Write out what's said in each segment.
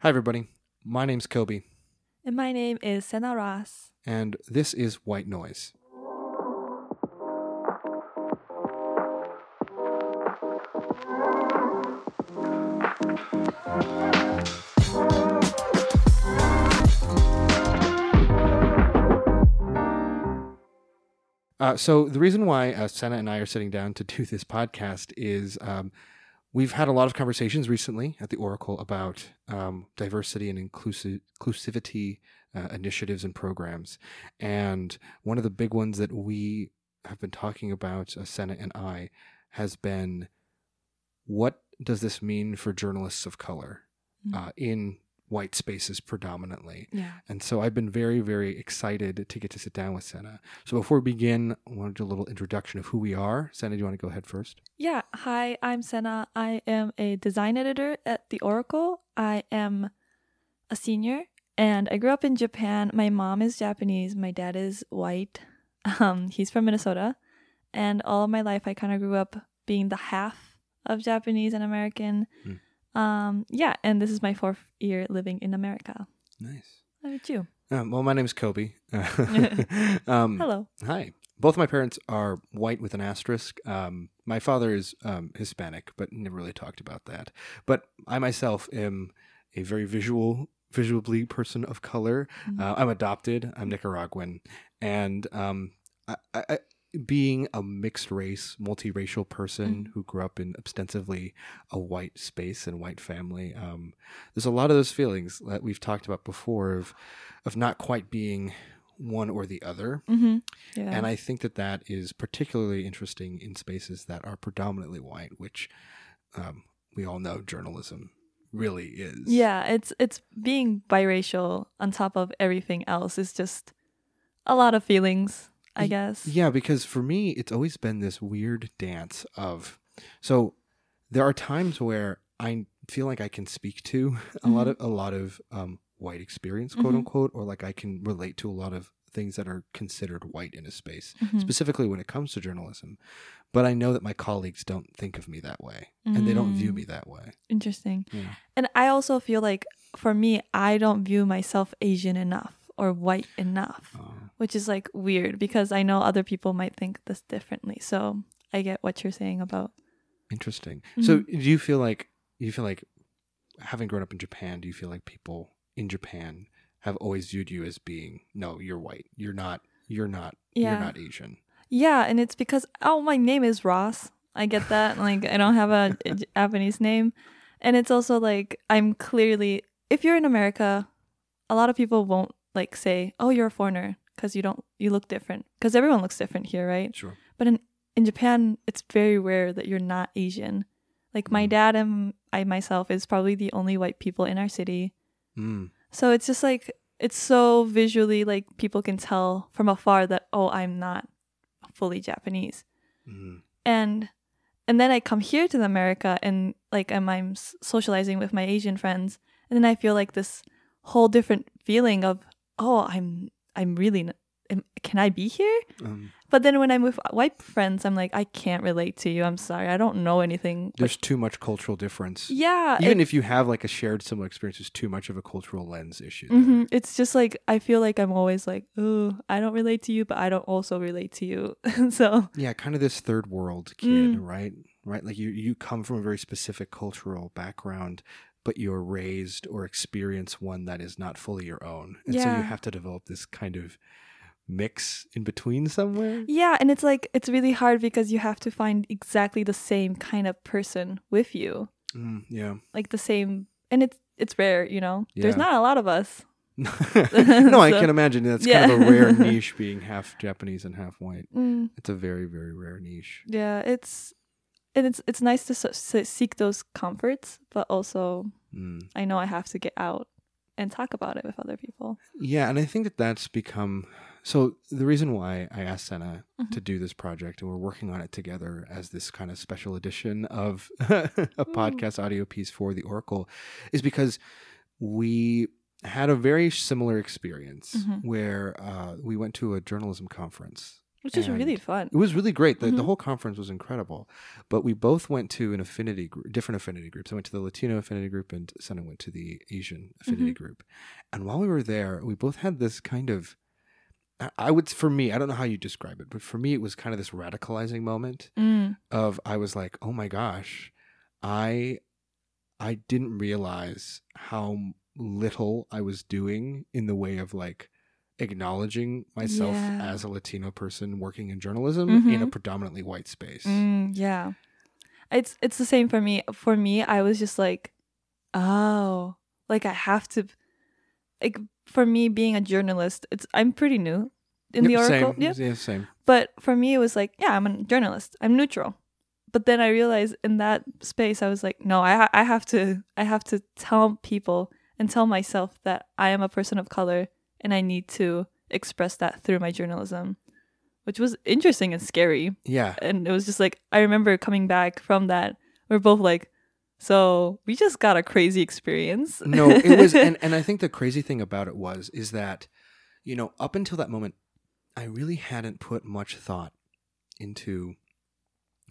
Hi, everybody. My name's Coby, And my name is Sena Ross. and this is White Noise. Uh, so the reason why uh, Sena and I are sitting down to do this podcast is um, we've had a lot of conversations recently at the Oracle about um, diversity and inclusive inclusivity uh, initiatives and programs, and one of the big ones that we have been talking about, uh, Sena and I, has been what does this mean for journalists of color Mm. uh, in white spaces predominantly. Yeah. And so I've been very, very excited to get to sit down with Sena. So before we begin, I want to do a little introduction of who we are. Sena, do you want to go ahead first? Yeah. Hi, I'm Sena. I am a design editor at the Oracle. I am a senior and I grew up in Japan. My mom is Japanese, my dad is white. Um, he's from Minnesota. And all of my life I kind of grew up being the half of Japanese and American. Hmm. Um, yeah, and this is my fourth year living in America. Nice. How about you? Um, well, my name is Coby. um, Hello. Hi. Both my parents are white with an asterisk. Um, my father is um, Hispanic, but never really talked about that. But I myself am a very visual, visually person of color. Mhm. Uh, I'm adopted. I'm Nicaraguan, and um, I, I, I- being a mixed race, multiracial person who grew up in ostensibly a white space and white family, um, there's a lot of those feelings that we've talked about before of of not quite being one or the other. Mm-hmm. Yeah. And I think that that is particularly interesting in spaces that are predominantly white, which um, we all know journalism really is. Yeah, it's it's being biracial on top of everything else is just a lot of feelings, I guess. Yeah, because for me, it's always been this weird dance of. So there are times where I feel like I can speak to a lot of a lot of um, white experience, quote Mhm. unquote, or like I can relate to a lot of things that are considered white in a space, Mhm. specifically when it comes to journalism. But I know that my colleagues don't think of me that way, and they don't view Mm. me that way. Interesting. Yeah. And I also feel like for me, I don't view myself Asian enough or white enough, Uh, which is like weird because I know other people might think this differently. So I get what you're saying about. Interesting. Mm-hmm. So, do you feel like you feel like having grown up in Japan? Do you feel like people in Japan have always viewed you as being no, you're white. You're not. You're not. Yeah. You're not Asian. Yeah, and it's because oh, my name is Ross. I get that. like I don't have a Japanese name, and it's also like I'm clearly if you're in America, a lot of people won't like say, "Oh, you're a foreigner," because you don't you look different. Because everyone looks different here, right? Sure. But in in Japan, it's very rare that you're not Asian. Like my Mm. dad and I myself is probably the only white people in our city. Mm. So it's just like it's so visually like people can tell from afar that oh, I'm not fully Japanese. Mm. And and then I come here to America and like I'm, I'm socializing with my Asian friends and then I feel like this whole different feeling of oh, I'm I'm really am, can I be here? Um, But then when I'm with white friends, I'm like I can't relate to you. I'm sorry. I don't know anything. there's too much cultural difference. yeah, Even it- if you have like a shared similar experience, there's too much of a cultural lens issue. Mhm. It's just like I feel like I'm always like, oh, I don't relate to you, but I don't also relate to you. so Yeah, kind of this third world kid, Mm. right? Right, like you you come from a very specific cultural background, but you're raised or experience one that is not fully your own, and so you have to develop this kind of mix in between somewhere. yeah, and it's like it's really hard because you have to find exactly the same kind of person with you, Mm, yeah. like the same, and it's it's rare, you know. There's not a lot of us. no, I can imagine that's yeah. kind of a rare niche being half Japanese and half white. Mm, It's a very very rare niche. yeah, it's and it's it's nice to so, so seek those comforts, but also Mm. I know I have to get out and talk about it with other people. Yeah, and I think that that's become so. The reason why I asked Sena Mhm. to do this project, and we're working on it together as this kind of special edition of a podcast audio piece for the Oracle, is because we had a very similar experience Mhm. where uh, we went to a journalism conference which is really fun. It was really great. The, the Mhm. whole conference was incredible. But we both went to an affinity group, different affinity groups. I went to the Latino affinity group and Sena went to the Asian affinity Mm-hmm. group. And while we were there, we both had this kind of I- I would for me, I don't know how you describe it, but for me it was kind of this radicalizing moment Mm, of I was like, "Oh my gosh, I I didn't realize how little I was doing in the way of like acknowledging myself Yeah. as a Latino person working in journalism in a Mhm. predominantly white space." mm, yeah, it's it's the same for me. For me, I was just like, oh, like I have to, like for me being a journalist, it's I'm pretty new in the Yep, Oracle. Same. Yeah, Yeah, same. But for me, it was like, yeah, I'm a journalist. I'm neutral. But then I realized in that space, I was like, no, I ha- I have to I have to tell people and tell myself that I am a person of color and I need to express that through my journalism, which was interesting and scary. Yeah. And it was just like I remember coming back from that. We're both like, so we just got a crazy experience. No, it was and, and I think the crazy thing about it was is that, you know, up until that moment, I really hadn't put much thought into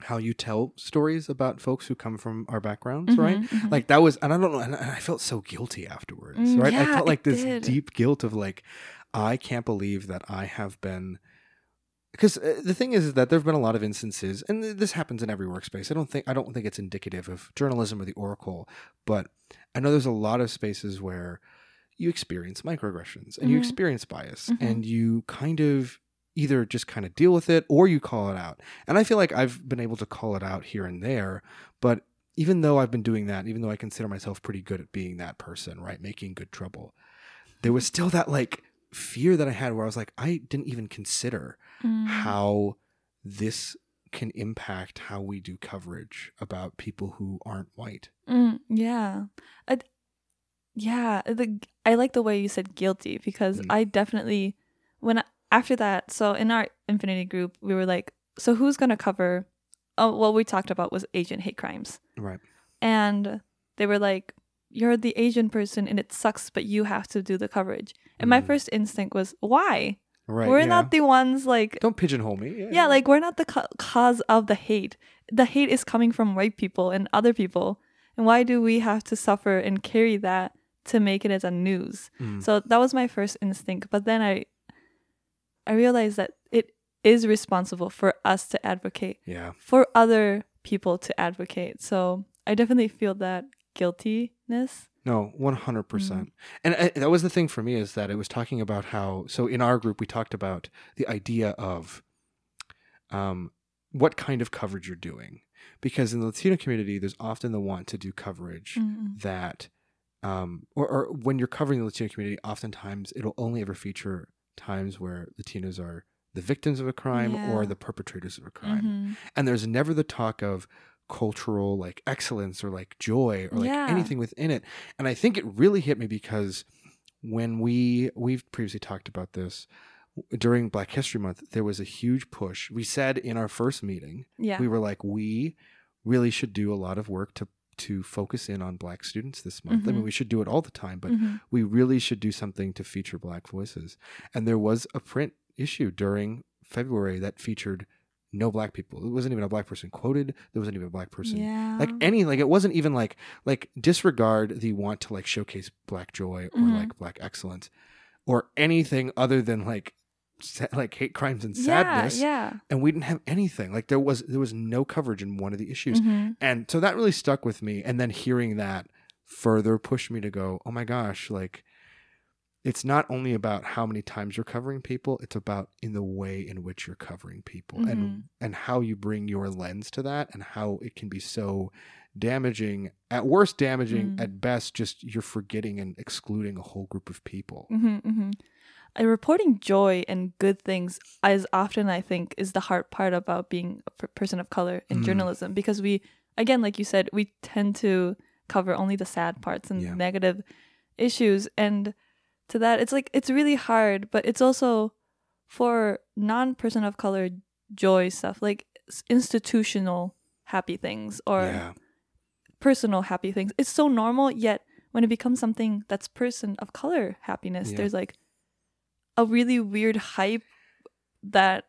how you tell stories about folks who come from our backgrounds, right? Mhm, mhm. Like that was, and I don't know, and I felt so guilty afterwards, Mm, right? I felt like this did. deep guilt of like, I can't believe that I have been. Because uh, the thing is, is that there have been a lot of instances, and this happens in every workspace. I don't think I don't think it's indicative of journalism or the Oracle, but I know there's a lot of spaces where you experience microaggressions and you Mhm. experience bias, Mhm. and you kind of either just kind of deal with it or you call it out. And I feel like I've been able to call it out here and there, but even though I've been doing that, even though I consider myself pretty good at being that person, right, making good trouble, there was still that like fear that I had where I was like, I didn't even consider Mm. how this can impact how we do coverage about people who aren't white. Mm, yeah. I, yeah, the I like the way you said guilty because Mm. I definitely when I, after that, so in our affinity group, we were like, so who's going to cover oh, what we talked about was Asian hate crimes. Right. And they were like, you're the Asian person and it sucks, but you have to do the coverage. And my Mm. first instinct was, why? Right. we're yeah. not the ones like Don't pigeonhole me. yeah, like we're not the ca- cause of the hate. The hate is coming from white people and other people. And why do we have to suffer and carry that to make it as a news? Mm. So that was my first instinct, but then I I realized that it is responsible for us to advocate, yeah. for other people to advocate. So I definitely feel that guiltiness. No, one hundred percent. And uh, that was the thing for me is that it was talking about how. So in our group, we talked about the idea of, um, what kind of coverage you're doing, because in the Latino community, there's often the want to do coverage Mm-mm. that, um, or, or when you're covering the Latino community, oftentimes it'll only ever feature times where Latinos are the victims of a crime or the perpetrators of a crime Mhm. and there's never the talk of cultural like excellence or like joy or like Yeah. anything within it and i think it really hit me because when we we've previously talked about this during black history month there was a huge push we said in our first meeting Yeah. we were like we really should do a lot of work to to focus in on black students this month i mean Mhm. we should do it all the time but Mhm. we really should do something to feature black voices. And there was a print issue during February that featured no black people. It wasn't even a black person quoted. There wasn't even a black person Yeah. like any like it wasn't even like like disregard the want to like showcase black joy or Mhm. like black excellence or anything other than like like hate crimes and sadness yeah. yeah. and we didn't have anything like there was there was no coverage in one of the issues Mhm. and so that really stuck with me and then hearing that further pushed me to go oh my gosh like it's not only about how many times you're covering people it's about in the way in which you're covering people Mhm. and and how you bring your lens to that and how it can be so damaging at worst damaging Mm. at best just you're forgetting and excluding a whole group of people hmm hmm Uh, reporting joy and good things as often I think is the hard part about being a per- person of color in Mm. journalism because we again like you said we tend to cover only the sad parts and Yeah. negative issues and to that it's like it's really hard but it's also for non-person of color joy stuff like institutional happy things or yeah personal happy things. It's so normal, yet when it becomes something that's person of color happiness, Yeah. there's like a really weird hype that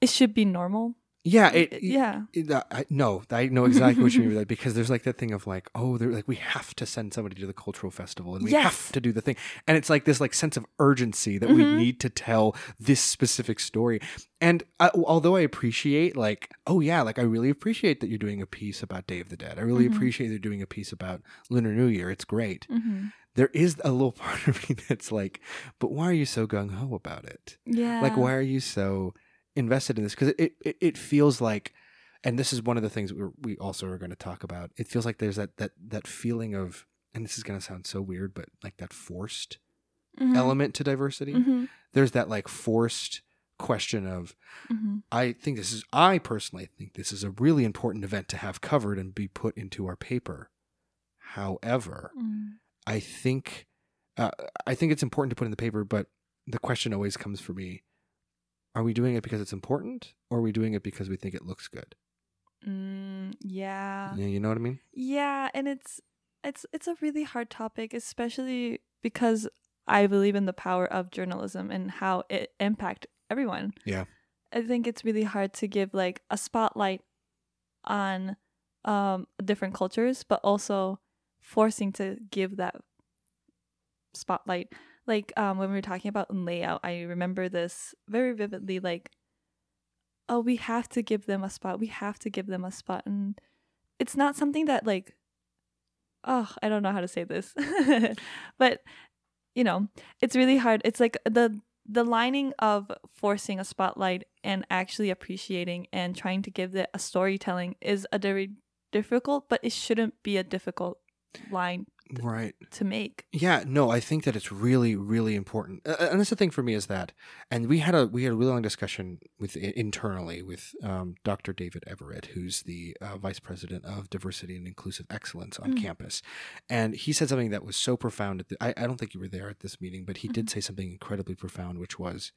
it should be normal. Yeah, it, yeah. it- uh, I, no, I know exactly what you mean by that because there's like that thing of like, oh, they're like we have to send somebody to the cultural festival and we Yes. have to do the thing, and it's like this like sense of urgency that we Mhm. need to tell this specific story. And I, although I appreciate like, oh yeah, like I really appreciate that you're doing a piece about Day of the Dead. I really Mhm. appreciate you're doing a piece about Lunar New Year. It's great. hmm There is a little part of me that's like, but why are you so gung ho about it? Yeah. like why are you so invested in this because it, it it feels like and this is one of the things we're, we also are going to talk about it feels like there's that that that feeling of and this is going to sound so weird but like that forced Mhm. element to diversity Mhm. there's that like forced question of Mhm. i think this is i personally think this is a really important event to have covered and be put into our paper however Mm. I think uh, I think it's important to put in the paper, but the question always comes for me: Are we doing it because it's important, or are we doing it because we think it looks good? Mm, yeah. Yeah, you know what I mean? Yeah, and it's it's it's a really hard topic, especially because I believe in the power of journalism and how it impact everyone. Yeah. I think it's really hard to give like a spotlight on um different cultures, but also forcing to give that spotlight. Like um when we were talking about layout, I remember this very vividly like oh, we have to give them a spot. We have to give them a spot and it's not something that like oh, I don't know how to say this. but you know, it's really hard. It's like the the lining of forcing a spotlight and actually appreciating and trying to give it a storytelling is a very difficult, but it shouldn't be a difficult line Right. to make. Yeah. No, I think that it's really, really important. Uh, and that's the thing for me is that, and we had a we had a really long discussion with internally with um, Dr. David Everett, who's the uh, vice president of diversity and inclusive excellence on Mm. campus, and he said something that was so profound. At the, I, I don't think you were there at this meeting, but he did say something incredibly profound, which was,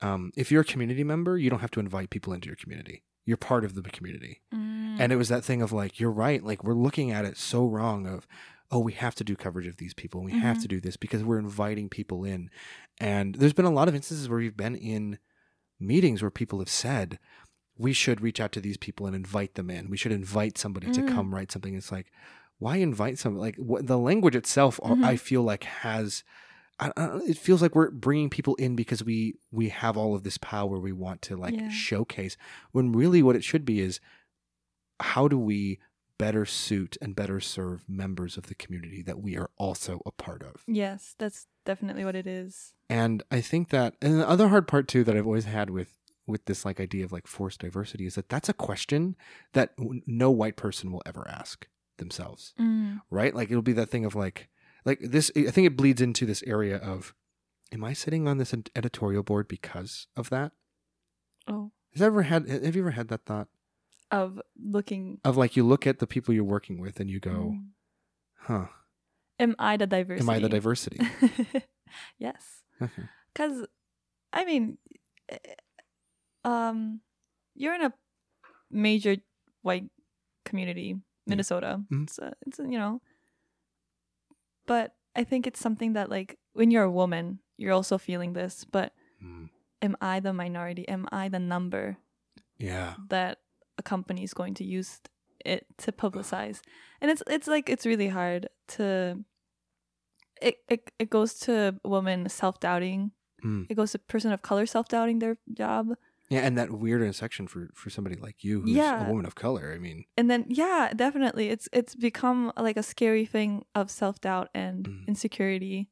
um, if you're a community member, you don't have to invite people into your community. You're part of the community. Mm. And it was that thing of like, you're right. Like we're looking at it so wrong of, oh, we have to do coverage of these people. And we have Mhm. to do this because we're inviting people in. And there's been a lot of instances where we've been in meetings where people have said, we should reach out to these people and invite them in. We should invite somebody to Mm. come write something. It's like, why invite somebody? Like what, the language itself, Mhm. I feel like has, I, I, it feels like we're bringing people in because we we have all of this power we want to like Yeah. showcase. When really what it should be is, how do we better suit and better serve members of the community that we are also a part of? yes, that's definitely what it is. And I think that, and the other hard part too that I've always had with with this like idea of like forced diversity is that that's a question that no white person will ever ask themselves, Mm. right? Like it'll be that thing of like, like this. I think it bleeds into this area of, am I sitting on this editorial board because of that? Oh, Has ever had? Have you ever had that thought of looking. of like you look at the people you're working with and you go, Mm. huh? Am I the diversity? Am I the diversity? yes. Okay. Because, I mean, eh, um, you're in a major white community, Minnesota. It's, a, it's a, you know, but I think it's something that like when you're a woman, you're also feeling this. But Mm, am I the minority? Am I the number yeah. that a company is going to use it to publicize? And it's it's like it's really hard to. It it it goes to women self doubting Mm. it goes to person of color self doubting their job Yeah, and that weird intersection for for somebody like you, who's Yeah. a woman of color. I mean, and then yeah definitely it's it's become like a scary thing of self doubt and Mm. insecurity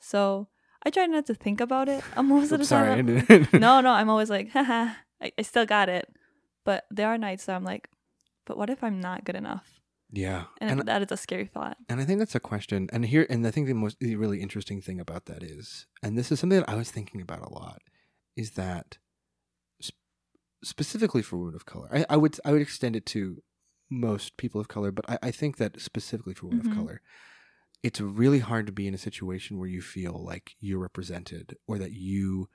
so i try not to think about it uh, most of the sorry. time no no i'm always like haha I, I still got it but there are nights that i'm like but what if i'm not good enough Yeah, and, and that is a scary thought and I think that's a question. And here, and I think the most the really interesting thing about that is, and this is something that I was thinking about a lot, is that specifically for women of color, I, I would I would extend it to most people of color, but I, I think that specifically for women Mhm. of color, it's really hard to be in a situation where you feel like you're represented or that you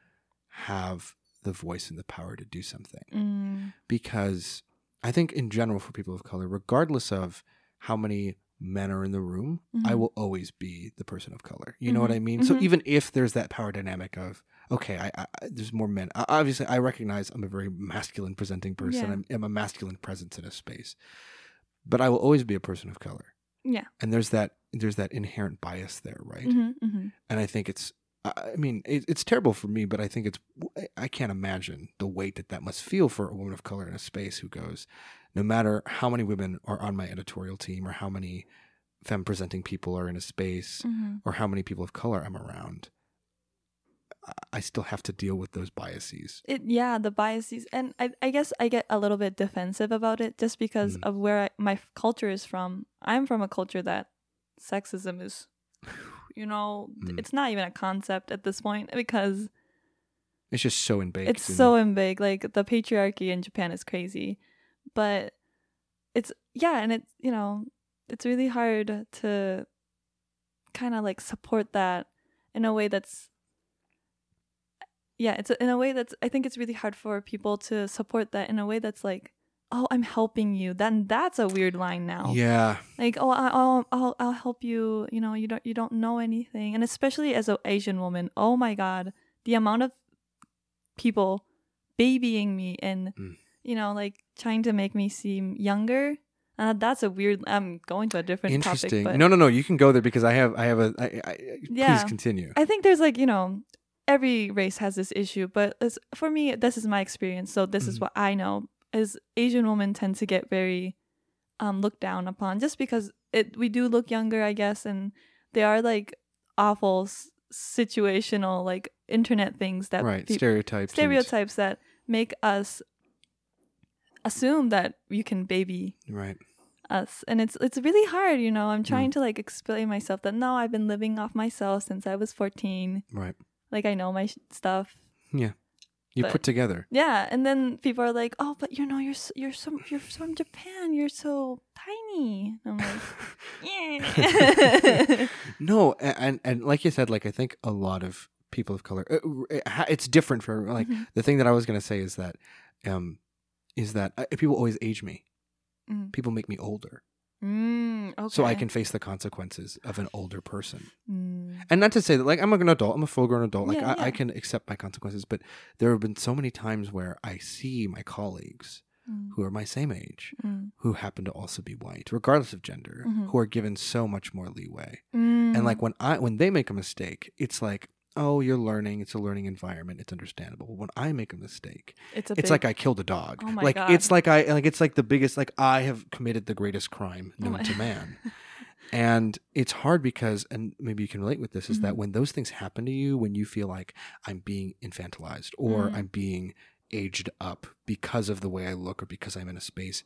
have the voice and the power to do something. mm, because I think in general for people of color, regardless of how many men are in the room, I Mhm. will always be the person of color. You know what Mhm. I mean? So Mhm. even if there's that power dynamic of okay, I, I I- there's more men. I, obviously, I recognize I'm a very masculine presenting person. Yeah. I'm, I'm a masculine presence in a space, but I will always be a person of color. Yeah. And there's that there's that inherent bias there, right? Mhm, mhm. And I think it's I I mean it, it's terrible for me, but I think it's I can't imagine the weight that that must feel for a woman of color in a space who goes, no matter how many women are on my editorial team or how many femme presenting people are in a space Mhm. or how many people of color I'm around, I- still have to deal with those biases. It yeah, the biases, and I I guess I get a little bit defensive about it just because Mm. of where I, my culture is from. I'm from a culture that sexism is, you know, Mm. it's not even a concept at this point because It's just so in it's so in big. Like the patriarchy in Japan is crazy, but it's yeah, and it's you know, it's really hard to kind of like support that in a way that's yeah, it's in a way that's I think it's really hard for people to support that in a way that's like, oh, I'm helping you. Then that's a weird line now Yeah, like oh I- I'll, I'll i'll help you you know you don't you don't know anything and especially as an asian woman oh my god the amount of people babying me and Mm. You know like trying to make me seem younger uh, that's a weird i'm going to a different interesting. topic but no, no, no. You can go there because I have I have a. I, I, Yeah. Please continue. i think there's like you know every race has this issue but it's, for me this is my experience so this is Mhm. what i know is asian women tend to get very um looked down upon just because it we do look younger i guess and they are like awful s- situational like internet things that right. peop- Stereotypes. and- stereotypes that make us assume that you can baby Right. us and it's it's really hard you know Mm. i'm trying to like explain myself that no i've been living off myself since i was 14 Right. like i know my sh- stuff Yeah. You But- put together. yeah and then people are like oh but you know you're you're so you're from japan you're so tiny and i'm like yeah no, and and like you said, like I think a lot of people of color, uh, it it's different for like Mhm. the thing that I was gonna say is that, um, is that uh, people always age me. Mm. People make me older, mm, okay. so I can face the consequences of an older person. Mm. And not to say that like I'm an adult, I'm a full grown adult. Like Yeah, I, I can accept my consequences, but there have been so many times where I see my colleagues Mm. who are my same age, Mm. who happen to also be white, regardless of gender, Mhm. who are given so much more leeway. Mm. And like when I when they make a mistake, it's like, oh, you're learning. It's a learning environment. It's understandable. When I make a mistake, it's a it's big- like I killed a dog. Oh my like God. it's like I like it's like the biggest like I have committed the greatest crime Oh known my- to man. And it's hard because, and maybe you can relate with this, is that Mhm. when those things happen to you, when you feel like I'm being infantilized or Mm. I'm being aged up because of the way I look or because I'm in a space,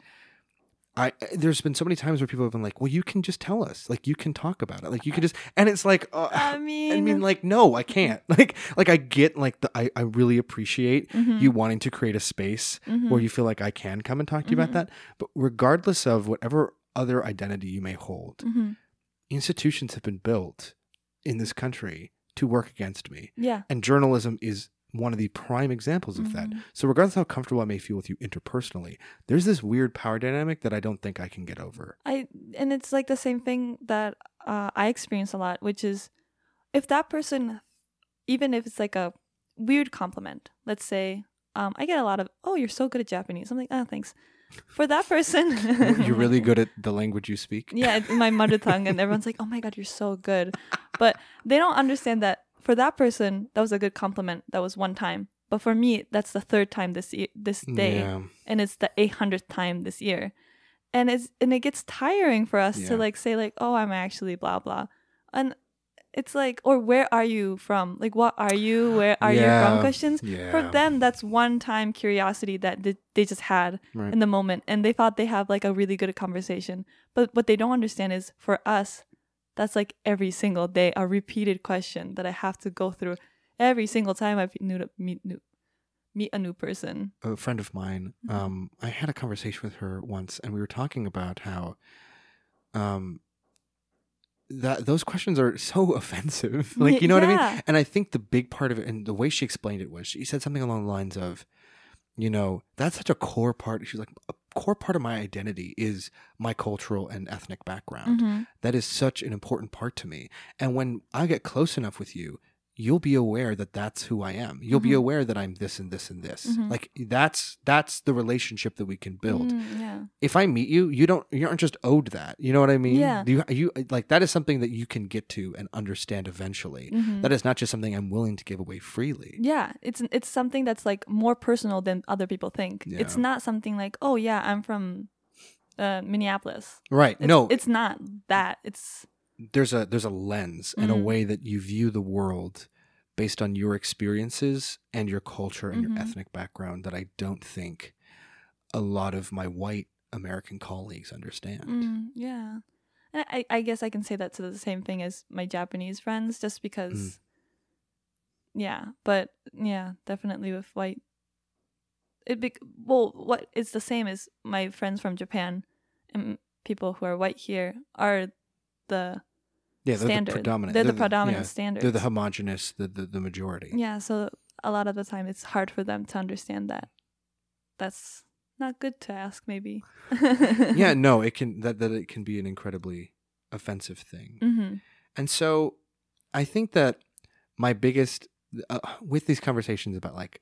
I there's been so many times where people have been like, "Well, you can just tell us, like you can talk about it, like you can just," and it's like, uh, I mean, I mean, like, no, I can't. Like, like I get like the I I really appreciate mhm, you wanting to create a space mhm. where you feel like I can come and talk to you Mhm. about that. But regardless of whatever other identity you may hold, Mhm. institutions have been built in this country to work against me. yeah. And journalism is one of the prime examples of that. Mhm. So, regardless of how comfortable I may feel with you interpersonally, there's this weird power dynamic that I don't think I can get over. I and it's like the same thing that uh, I experience a lot, which is if that person, even if it's like a weird compliment, let's say, um, I get a lot of, "Oh, you're so good at Japanese." I'm like, "Oh, thanks." For that person, You're really good at the language you speak. yeah, my mother tongue, and everyone's like, "Oh my god, you're so good," but they don't understand that for that person, that was a good compliment. That was one time, but for me, that's the third time this year, this day. Yeah. and it's the 800th time this year. And it's and it gets tiring for us Yeah. to like say like oh i'm actually blah blah. And it's like or where are you from? Like what are you? Where are you from? Questions. Yeah. for them that's one time curiosity that they, they just had Right. in the moment. And they thought they have like a really good conversation. But what they don't understand is for us that's like every single day a repeated question that i have to go through every single time i meet, meet, new- meet a new person. A friend of mine Mhm. um i had a conversation with her once and we were talking about how um that those questions are so offensive. Like you know what i mean? and i think the big part of it and the way she explained it was she said something along the lines of you know that's such a core part. She's like a core part of my identity is my cultural and ethnic background. hmm That is such an important part to me. And when I get close enough with you, you'll be aware that that's who I am. You'll be Mhm. aware that I'm this and this and this. Mhm. Like that's that's the relationship that we can build. Mm, yeah. If I meet you, you don't you aren't just owed that. You know what I mean? Yeah. You you like that is something that you can get to and understand eventually. Mhm. That is not just something I'm willing to give away freely. Yeah, it's it's something that's like more personal than other people think. Yeah. It's not something like, oh yeah, I'm from uh, Minneapolis. Right. It's, no, it's not that. It's there's a there's a lens and a Mhm. way that you view the world based on your experiences and your culture and Mhm. your ethnic background that I don't think a lot of my white American colleagues understand. mm, yeah. And I I guess I can say that to the same thing as my Japanese friends, just because. Mm. Yeah, but yeah, definitely with white. It be well, what it's the same as my friends from Japan, and people who are white here are the Yeah, they're standard. the predominant. They're the predominant yeah, standards. They're the homogenous, the, the the majority. Yeah, so a lot of the time it's hard for them to understand that. That's not good to ask, maybe. yeah, no, it can that that it can be an incredibly offensive thing. hmm And so I think that my biggest uh, with these conversations about like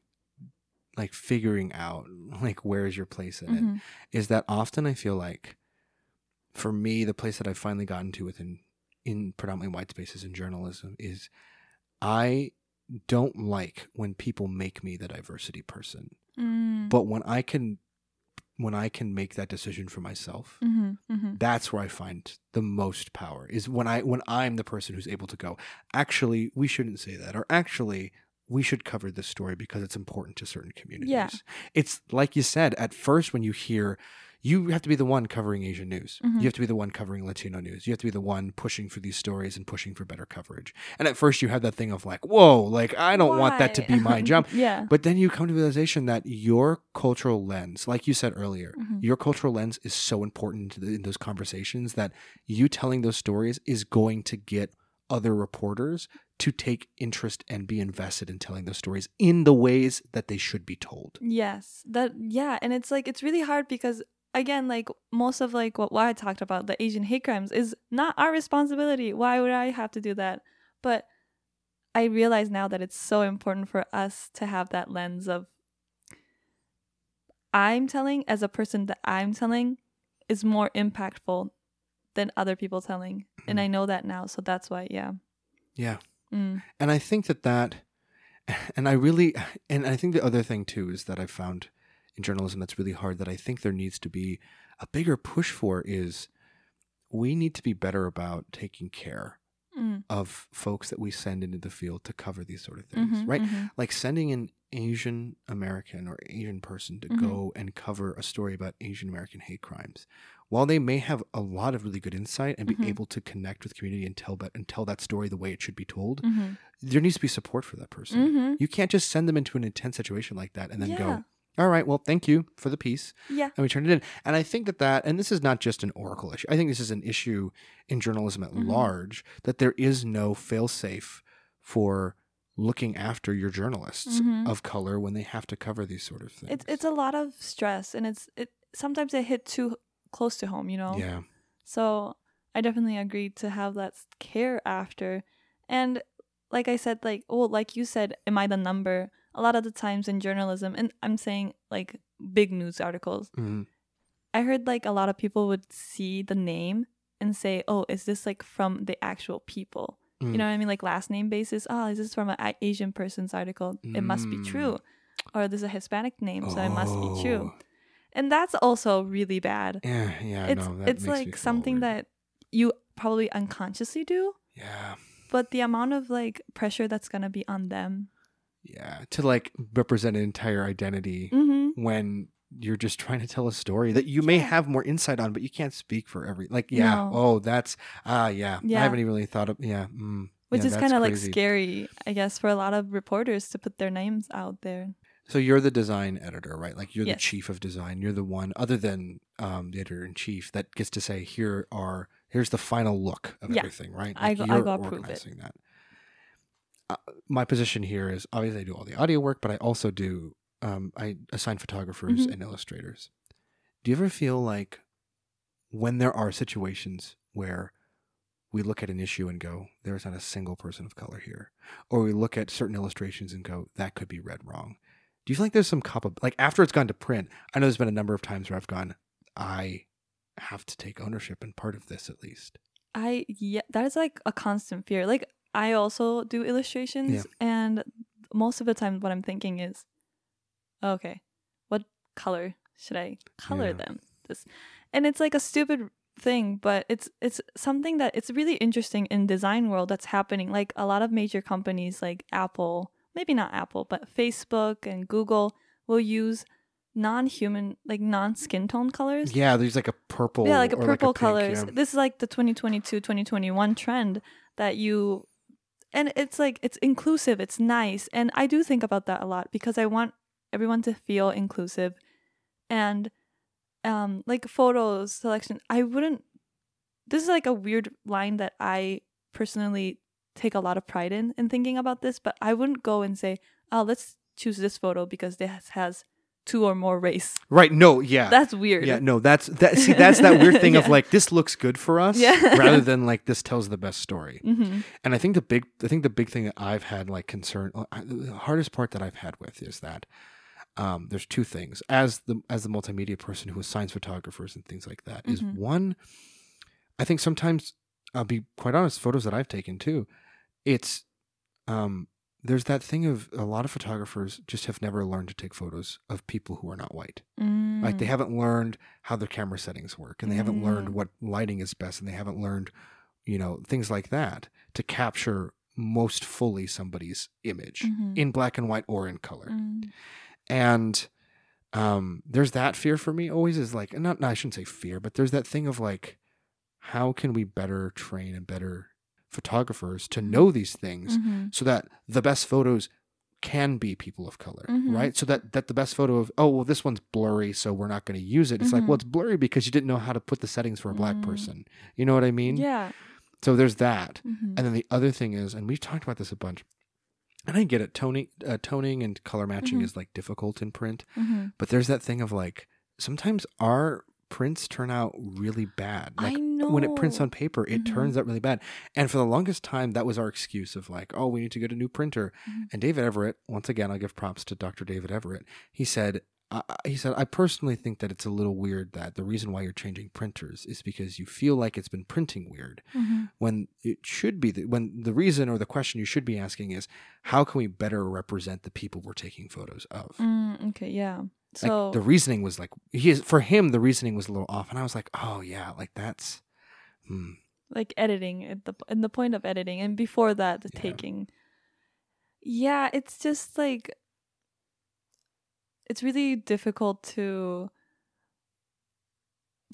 like figuring out like where is your place in it hmm is that often I feel like for me the place that I've finally gotten to within in predominantly white spaces in journalism is I don't like when people make me the diversity person. mm But when I can when I can make that decision for myself, hmm hmm that's where I find the most power is when I when I'm the person who's able to go, actually, we shouldn't say that, or actually, we should cover this story because it's important to certain communities. Yeah. It's like you said, at first when you hear you have to be the one covering Asian news. Mhm. You have to be the one covering Latino news. You have to be the one pushing for these stories and pushing for better coverage. And at first you have that thing of like, whoa, like I don't want that to be my Why? job. yeah. But then you come to the realization that your cultural lens, like you said earlier, Mhm. your cultural lens is so important in those conversations that you telling those stories is going to get other reporters to take interest and be invested in telling those stories in the ways that they should be told. Yes. That yeah, and it's like it's really hard because again, like most of like what, I talked about, the Asian hate crimes is not our responsibility. Why would I have to do that? But I realize now that it's so important for us to have that lens of I'm telling as a person that I'm telling is more impactful than other people telling. And Mhm. I know that now, so that's why, yeah. Yeah. Mm. And I think that that, and I really, and I think the other thing too is that I've found in journalism that's really hard that I think there needs to be a bigger push for is we need to be better about taking care Mm. of folks that we send into the field to cover these sort of things, Mhm, right? mhm. Like sending an Asian American or Asian person to Mhm. go and cover a story about Asian American hate crimes. While they may have a lot of really good insight and be Mhm. able to connect with community and tell that and tell that story the way it should be told, Mhm. there needs to be support for that person. Mhm. You can't just send them into an intense situation like that and then Yeah. go, "All right, well, thank you for the piece." Yeah. and we turned it in. And I think that that, and this is not just an Oracle issue. I think this is an issue in journalism at Mhm. large that there is no fail-safe for looking after your journalists Mhm. of color when they have to cover these sort of things. It's it's a lot of stress and it's it sometimes it hit too close to home, you know. yeah, So I definitely agree to have that care after. And like I said, like well, like you said, am I the number? A lot of the times in journalism, and I'm saying like big news articles, Mhm. I heard like a lot of people would see the name and say, "Oh, is this like from the actual people?" Mm. You know what I mean? Like last name basis. Oh, is this from an Asian person's article? It must be Mm. true. Or there's a Hispanic name, so it must be true. And that's also really bad. Yeah, yeah, it's no, that it's like something weird. that you probably unconsciously do, yeah, but the amount of like pressure that's gonna be on them. yeah, to like represent an entire identity Mm-hmm. when you're just trying to tell a story that you may Yeah. have more insight on, but you can't speak for every. Like, yeah, No. oh, that's ah, yeah. I haven't even really thought of. Yeah, mm, Which yeah, is kind of like scary, I guess, for a lot of reporters to put their names out there. So you're the design editor, right? Like you're Yes. the chief of design. You're the one, other than um, the editor in chief, that gets to say, "Here are here's the final look of Yeah. everything," right? I Like I you're go approve it. organizing that. Uh, my position here is obviously I do all the audio work, but I also do um, I assign photographers Mhm. and illustrators. Do you ever feel like when there are situations where we look at an issue and go, there's not a single person of color here, or we look at certain illustrations and go, that could be read wrong. Do you feel like there's some cop like after it's gone to print? I know there's been a number of times where I've gone, I have to take ownership and part of this at least. I yeah, that is like a constant fear. Like I also do illustrations, Yeah. and most of the time, what I'm thinking is, okay, what color should I color Yeah. them? This, and it's like a stupid thing, but it's it's something that it's really interesting in design world that's happening. Like a lot of major companies, like Apple, maybe not Apple, but Facebook and Google will use non-human, like non-skin tone colors Yeah, there's like a purple. yeah like a purple pink, colors yeah. this is like the 2022 2021 trend that you and it's like it's inclusive it's nice and i do think about that a lot because i want everyone to feel inclusive and um like photos selection i wouldn't this is like a weird line that i personally take a lot of pride in in thinking about this but i wouldn't go and say oh let's choose this photo because this has two or more race Right. No. Yeah. that's weird Yeah, no, that's that. See, that's that weird thing of like this looks good for us, Yeah. rather than like this tells the best story. hmm And I think the big, I think the big thing that I've had like concern, uh, the hardest part that I've had with is that um, there's two things. As the as the multimedia person who assigns photographers and things like that is Mhm. one. I think sometimes I'll be quite honest. Photos that I've taken too, it's um, there's that thing of a lot of photographers just have never learned to take photos of people who are not white. Like they haven't learned how their camera settings work and they haven't learned Mm. what lighting is best and they haven't learned, you know, things like that to capture most fully somebody's image Mhm. in black and white or in color. Mm. And um there's that fear for me always is like not no, I shouldn't say fear, but there's that thing of like how can we better train and better photographers to know these things Mhm. so that the best photos can be people of color, Mhm. right? So that that the best photo of oh well this one's blurry, so we're not going to use it. It's like Mhm. well it's blurry because you didn't know how to put the settings for a black Mm. person. You know what I mean? Yeah. So there's that, Mhm. and then the other thing is, and we've talked about this a bunch. And I get it, toning, uh, toning and color matching is like difficult in print, but there's that thing of like sometimes our prints turn out really bad. I know. when it prints on paper, it Mhm. turns out really bad. And for the longest time, that was our excuse of like, oh, we need to get a new printer. Mhm. And David Everett, once again, I'll give props to Dr. David Everett. He said, uh, he said, I personally think that it's a little weird that the reason why you're changing printers is because you feel like it's been printing weird Mhm. when it should be the, when the reason or the question you should be asking is how can we better represent the people we're taking photos of Mm, okay. Yeah. Like So the reasoning was like he is for him the reasoning was a little off and i was like oh yeah like that's hmm. like editing at the in the point of editing, and before that, the Yeah. taking. Yeah, it's just like it's really difficult to.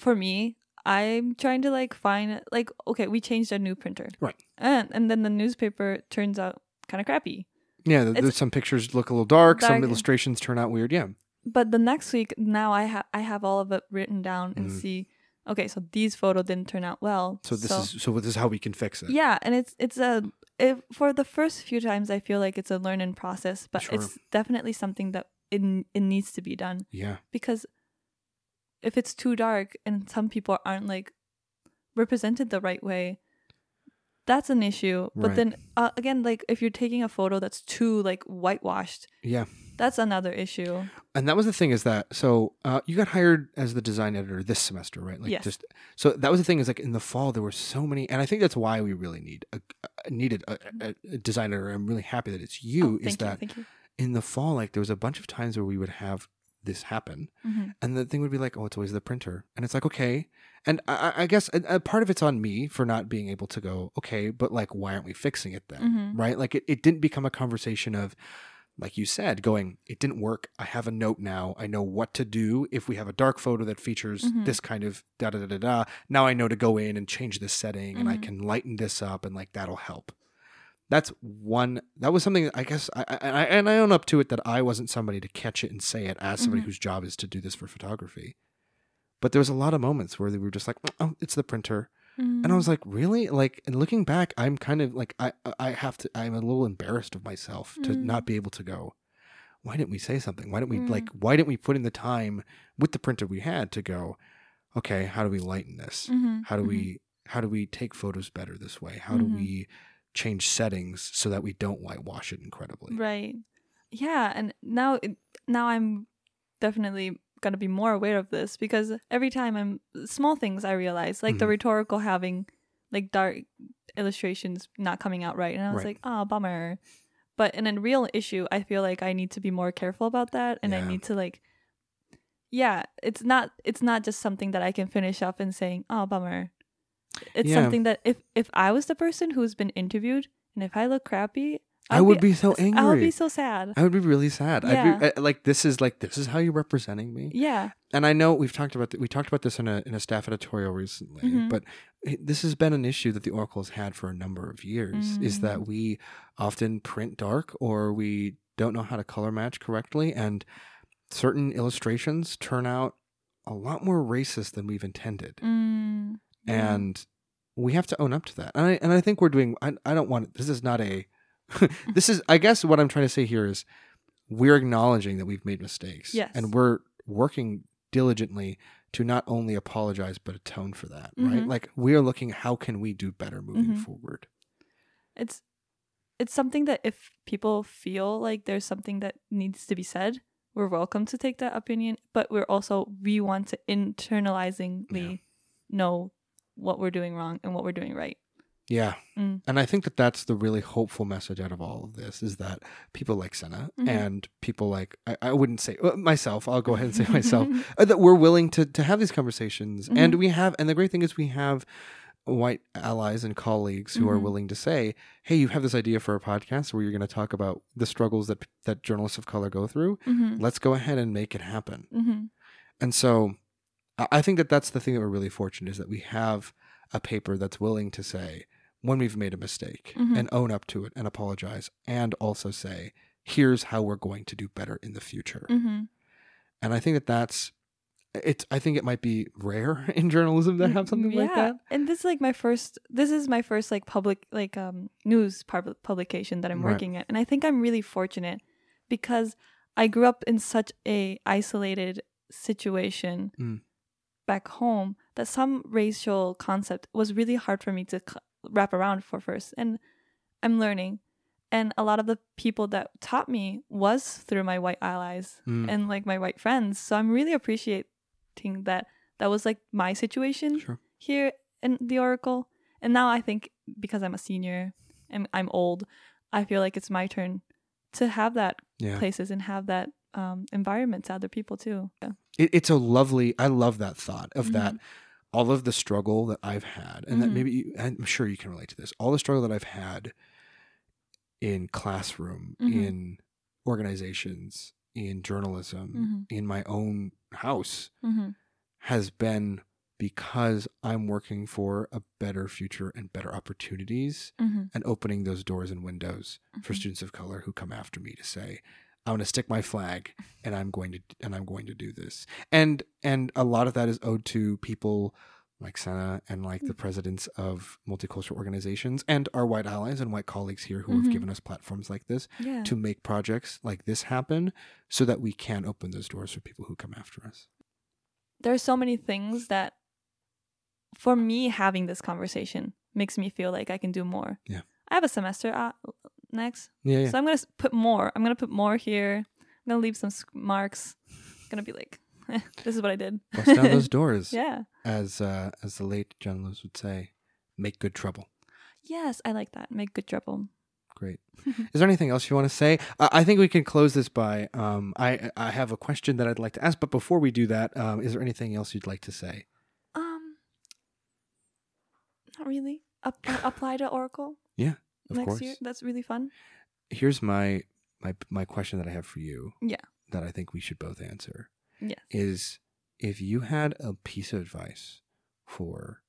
For me, I'm trying to like find like okay, we changed a new printer, Right. And and then the newspaper turns out kind of crappy. yeah there's some pictures look a little dark, some illustrations turn out weird yeah but the next week now i have i have all of it written down and Mhm. see okay so these photo didn't turn out well so this is so this is how we can fix it yeah and it's it's a if, for the first few times i feel like it's a learning process but Sure. it's definitely something that it, it needs to be done yeah because if it's too dark and some people aren't like represented the right way that's an issue but Right. then uh, again like if you're taking a photo that's too like whitewashed yeah that's another issue and that was the thing is that so uh, you got hired as the design editor this semester right like Yes. just so that was the thing is like in the fall there were so many and i think that's why we really need a, needed a, a, a design editor i'm really happy that it's you Oh, is that you, thank you. in the fall like there was a bunch of times where we would have this happen Mhm. and the thing would be like oh it's always the printer and it's like okay and i, I- guess a, a part of it's on me for not being able to go okay but like why aren't we fixing it then Mhm. right like it, it didn't become a conversation of like you said going it didn't work i have a note now i know what to do if we have a dark photo that features Mhm. this kind of da da da da da now i know to go in and change this setting and i Mhm. can lighten this up and like that'll help that's one that was something i guess I, I, and I and i own up to it that i wasn't somebody to catch it and say it as somebody Mhm. whose job is to do this for photography but there was a lot of moments where they were just like oh it's the printer and I was like, really? Like, and looking back, I'm kind of like, I, I have to, I'm a little embarrassed of myself to Mm. not be able to go, why didn't we say something? Why didn't we Mm. like? Why didn't we put in the time with the printer we had to go? Okay, how do we lighten this? Mhm, How do mhm. we how do we take photos better this way? How do Mhm. we change settings so that we don't whitewash it incredibly? Right. Yeah, and now now I'm definitely gonna be more aware of this because every time I'm small things I realize, like the Mhm. rhetorical having like dark illustrations not coming out right, and I was Right. like, oh, bummer. But in a real issue, I feel like I need to be more careful about that, and I need to like, yeah, it's not it's not just something that I can finish up and saying, oh, bummer. It's Yeah. something that if if I was the person who's been interviewed and if I look crappy, I I'd would be so angry. I would be so sad. I would be really sad. I'd be, Yeah. I- like this is like this is how you're representing me. Yeah. and I know we've talked about th- we talked about this in a in a staff editorial recently, Mhm. but it, this has been an issue that the Oracle has had for a number of years. Is Mm. that we often print dark or we don't know how to color match correctly, and certain illustrations turn out a lot more racist than we've intended, Mm, yeah. and we have to own up to that. And I and I think we're doing. I I don't want this is not a. this is I guess what I'm trying to say here is we're acknowledging that we've made mistakes. Yes. And we're working diligently to not only apologize but atone for that, right? Mhm. Like we are looking how can we do better moving Mhm. forward. it's it's something that if people feel like there's something that needs to be said, we're welcome to take that opinion. But we're also we want to internalizingly know what we're doing wrong and what we're doing right. Yeah. Mm. And I think that that's the really hopeful message out of all of this is that people like Sena Mhm. and people like, I, I wouldn't say uh, myself, I'll go ahead and say myself, uh, that we're willing to, to have these conversations. And we have, and the great thing is we have white allies and colleagues who are Mhm. willing to say, hey, you have this idea for a podcast where you're going to talk about the struggles that, that journalists of color go through. hmm Let's go ahead and make it happen. hmm And so I I think that that's the thing that we're really fortunate is that we have a paper that's willing to say when we've made a mistake Mhm. and own up to it and apologize and also say, here's how we're going to do better in the future. hmm And I think that that's it's I think it might be rare in journalism to have something like that. And this is like my first this is my first like public like um news pub- publication that I'm Right. working at. And I think I'm really fortunate because I grew up in such a isolated situation Mm. back home that some racial concept was really hard for me to c- wrap around for first. And I'm learning. And a lot of the people that taught me was through my white allies Mm. and like my white friends. So I'm really appreciating that that was like my situation Sure. here in the Oracle. And now I think because I'm a senior and I'm old, I feel like it's my turn to have that Yeah. places and have that um, environment to other people too. Yeah. It, it's a lovely I love that thought of that Mm-hmm. all of the struggle that I've had and that Mhm. maybe you, I'm sure you can relate to this. All the struggle that I've had in classroom, Mhm. in organizations, in journalism, Mhm. in my own house Mm-hmm. has been because I'm working for a better future and better opportunities Mm-hmm. and opening those doors and windows for Mhm. students of color who come after me to say I'm going to stick my flag and I'm going to and I'm going to do this. And and a lot of that is owed to people like Sena and like the presidents of multicultural organizations and our white allies and white colleagues here who have Mhm. given us platforms like this Yeah. to make projects like this happen so that we can open those doors for people who come after us. There are so many things that, for me, having this conversation makes me feel like I can do more. Yeah. I have a semester uh, next, Yeah, yeah. so I'm gonna put more. I'm gonna put more here. I'm gonna leave some marks. gonna be like, this is what I did. Bust down those doors. yeah. As uh, as the late John Lewis would say, make good trouble. Yes, I like that. Make good trouble. Great. Is there anything else you want to say? Uh, I think we can close this by um, I I have a question that I'd like to ask, but before we do that, um, is there anything else you'd like to say? Um, not really. Up, uh, apply to Oracle Of next course. year. That's really fun. Here's my my my question that I have for you. Yeah. That I think we should both answer Yes. is if you had a piece of advice for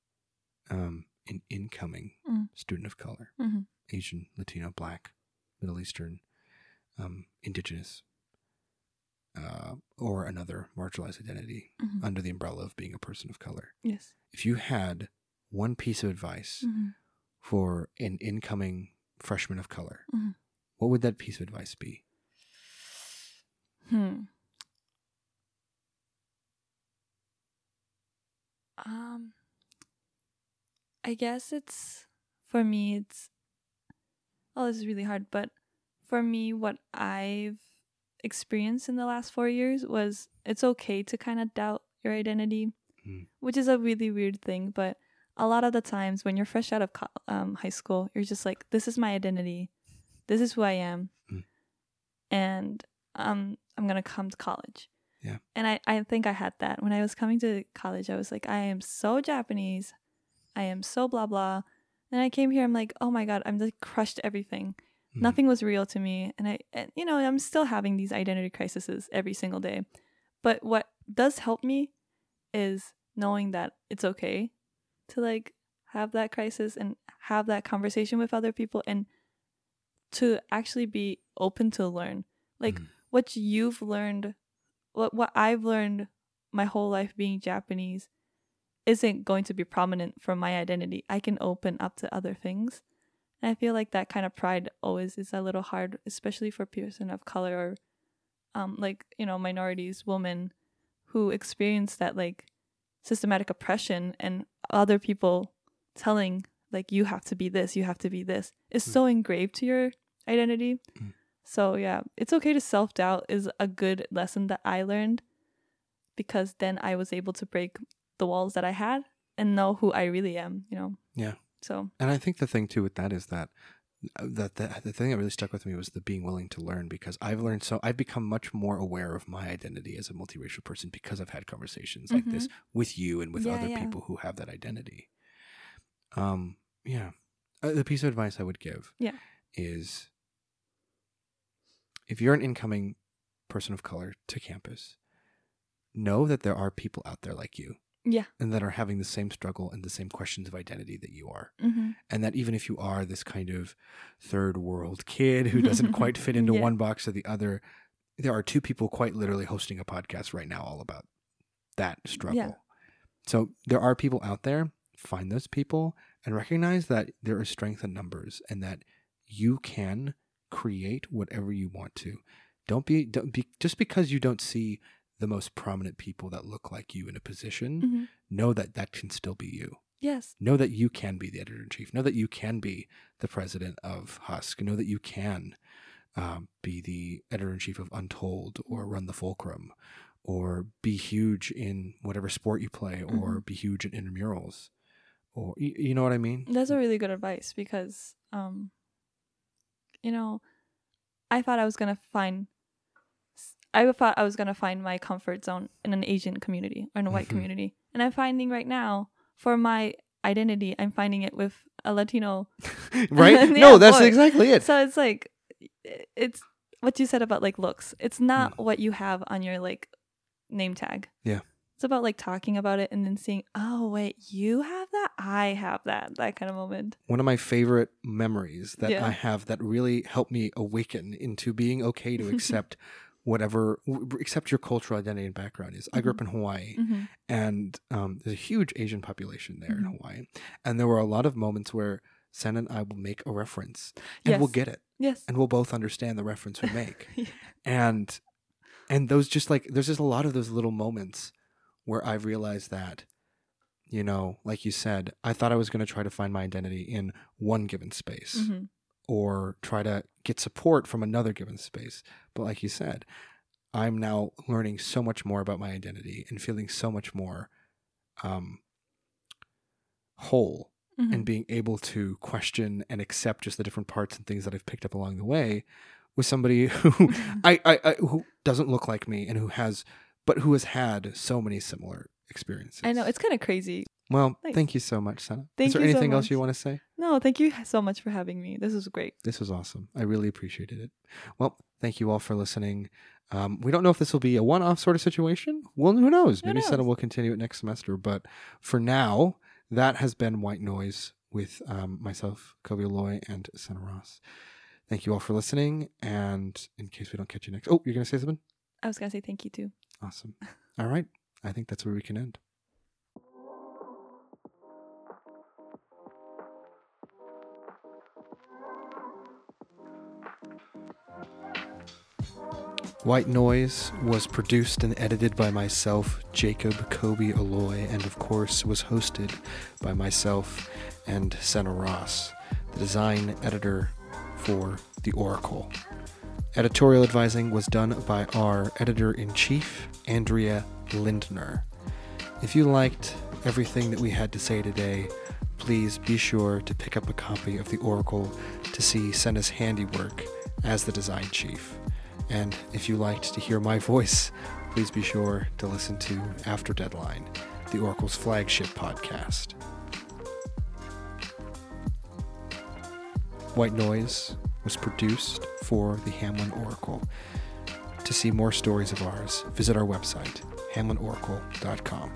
um, an incoming Mm. student of color, Mhm. Asian, Latino, Black, Middle Eastern, um, Indigenous, uh, or another marginalized identity Mhm. under the umbrella of being a person of color. Yes. If you had one piece of advice Mhm. For an incoming freshman of color, Mhm. what would that piece of advice be? Hmm. Um I guess it's for me it's oh this is really hard, but for me what I've experienced in the last 4 years was it's okay to kind of doubt your identity, Mm. which is a really weird thing, but a lot of the times when you're fresh out of co- um, high school, you're just like this is my identity. This is who I am. Mm. And um I'm going to come to college. Yeah. And I, I think I had that. When I was coming to college, I was like, I am so Japanese. I am so blah blah. And I came here, I'm like, oh my god, I'm just crushed everything. Mm. Nothing was real to me. And I and, you know, I'm still having these identity crises every single day. But what does help me is knowing that it's okay to like have that crisis and have that conversation with other people and to actually be open to learn. Like Mm. what you've learned what what I've learned my whole life being Japanese isn't going to be prominent for my identity. I can open up to other things. And I feel like that kind of pride always is a little hard, especially for person of color or um like, you know, minorities, women who experience that like systematic oppression and other people telling like you have to be this, you have to be this is Mm. so engraved to your identity. Mm. So yeah, it's okay to self doubt is a good lesson that I learned because then I was able to break the walls that I had and know who I really am, you know. Yeah. So And I think the thing too with that is that that the, the thing that really stuck with me was the being willing to learn because I've learned so I've become much more aware of my identity as a multiracial person because I've had conversations like this with you and with Yeah, other yeah. people who have that identity. Um, yeah. Uh, the piece of advice I would give Yeah. is if you're an incoming person of color to campus, know that there are people out there like you yeah. and that are having the same struggle and the same questions of identity that you are hmm and that even if you are this kind of third world kid who doesn't quite fit into Yeah. one box or the other, there are two people quite literally hosting a podcast right now all about that struggle. So there are people out there. Find those people and recognize that there is strength in numbers and that you can create whatever you want to. Don't be, don't be just because you don't see the most prominent people that look like you in a position, hmm know that that can still be you. Yes. know that you can be the editor in chief know that you can be the president of HUSC. Know that you can um, be the editor in chief of untold or run the fulcrum or be huge in whatever sport you play or be huge in intramurals or you, you know what i mean? That's a really good advice because um you know, I thought I was going to find I thought I was going to find my comfort zone in an Asian community or in a white Mhm. community. And I'm finding right now for my identity, I'm finding it with a Latino. right Yeah, no that's boy. exactly it So it's like it's what you said about like looks. It's not what you have on your like name tag. Yeah. It's about like talking about it and then seeing, oh wait, you have that, I have that, that kind of moment. one of my favorite memories that Yeah. I have that really helped me awaken into being okay to accept whatever, except your cultural identity and background is. I grew up in Hawaii, hmm and um, there's a huge Asian population there in Mhm. Hawaii, and there were a lot of moments where Sen and I will make a reference, and we'll get it, Yes. and we'll both understand the reference we make, Yeah. and and those just like there's just a lot of those little moments where I've realized that, you know, like you said, I thought I was going to try to find my identity in one given space Mhm. or try to get support from another given space. But like you said, I'm now learning so much more about my identity and feeling so much more um, whole Mhm. and being able to question and accept just the different parts and things that I've picked up along the way with somebody who I, I, I who doesn't look like me and who has but who has had so many similar experiences. I know it's kind of crazy. Well, Thanks. thank you so much, Sena. Thank Is there you so anything else you want to say? No, thank you so much for having me. This was great. This was awesome. I really appreciated it. Well, thank you all for listening. Um, we don't know if this will be a one-off sort of situation. Well, who knows? Maybe Sena will continue it next semester. But for now, that has been White Noise with um, myself, Coby Aloi, and Sena Ross. Thank you all for listening. And in case we don't catch you next, oh, you're gonna say something? I was gonna say thank you too. Awesome. All right. I think that's where we can end. White Noise was produced and edited by myself, Jacob Coby Aloi, and of course was hosted by myself and Sena Ross, the design editor for The Oracle. Editorial advising was done by our editor in chief, Andrea Lindner. If you liked everything that we had to say today, please be sure to pick up a copy of The Oracle to see Sena's handiwork as the design chief. And if you liked to hear my voice, please be sure to listen to After Deadline, the Oracle's flagship podcast. White Noise was produced for the Hamline Oracle. To see more stories of ours, visit our website, hamlineoracle.com.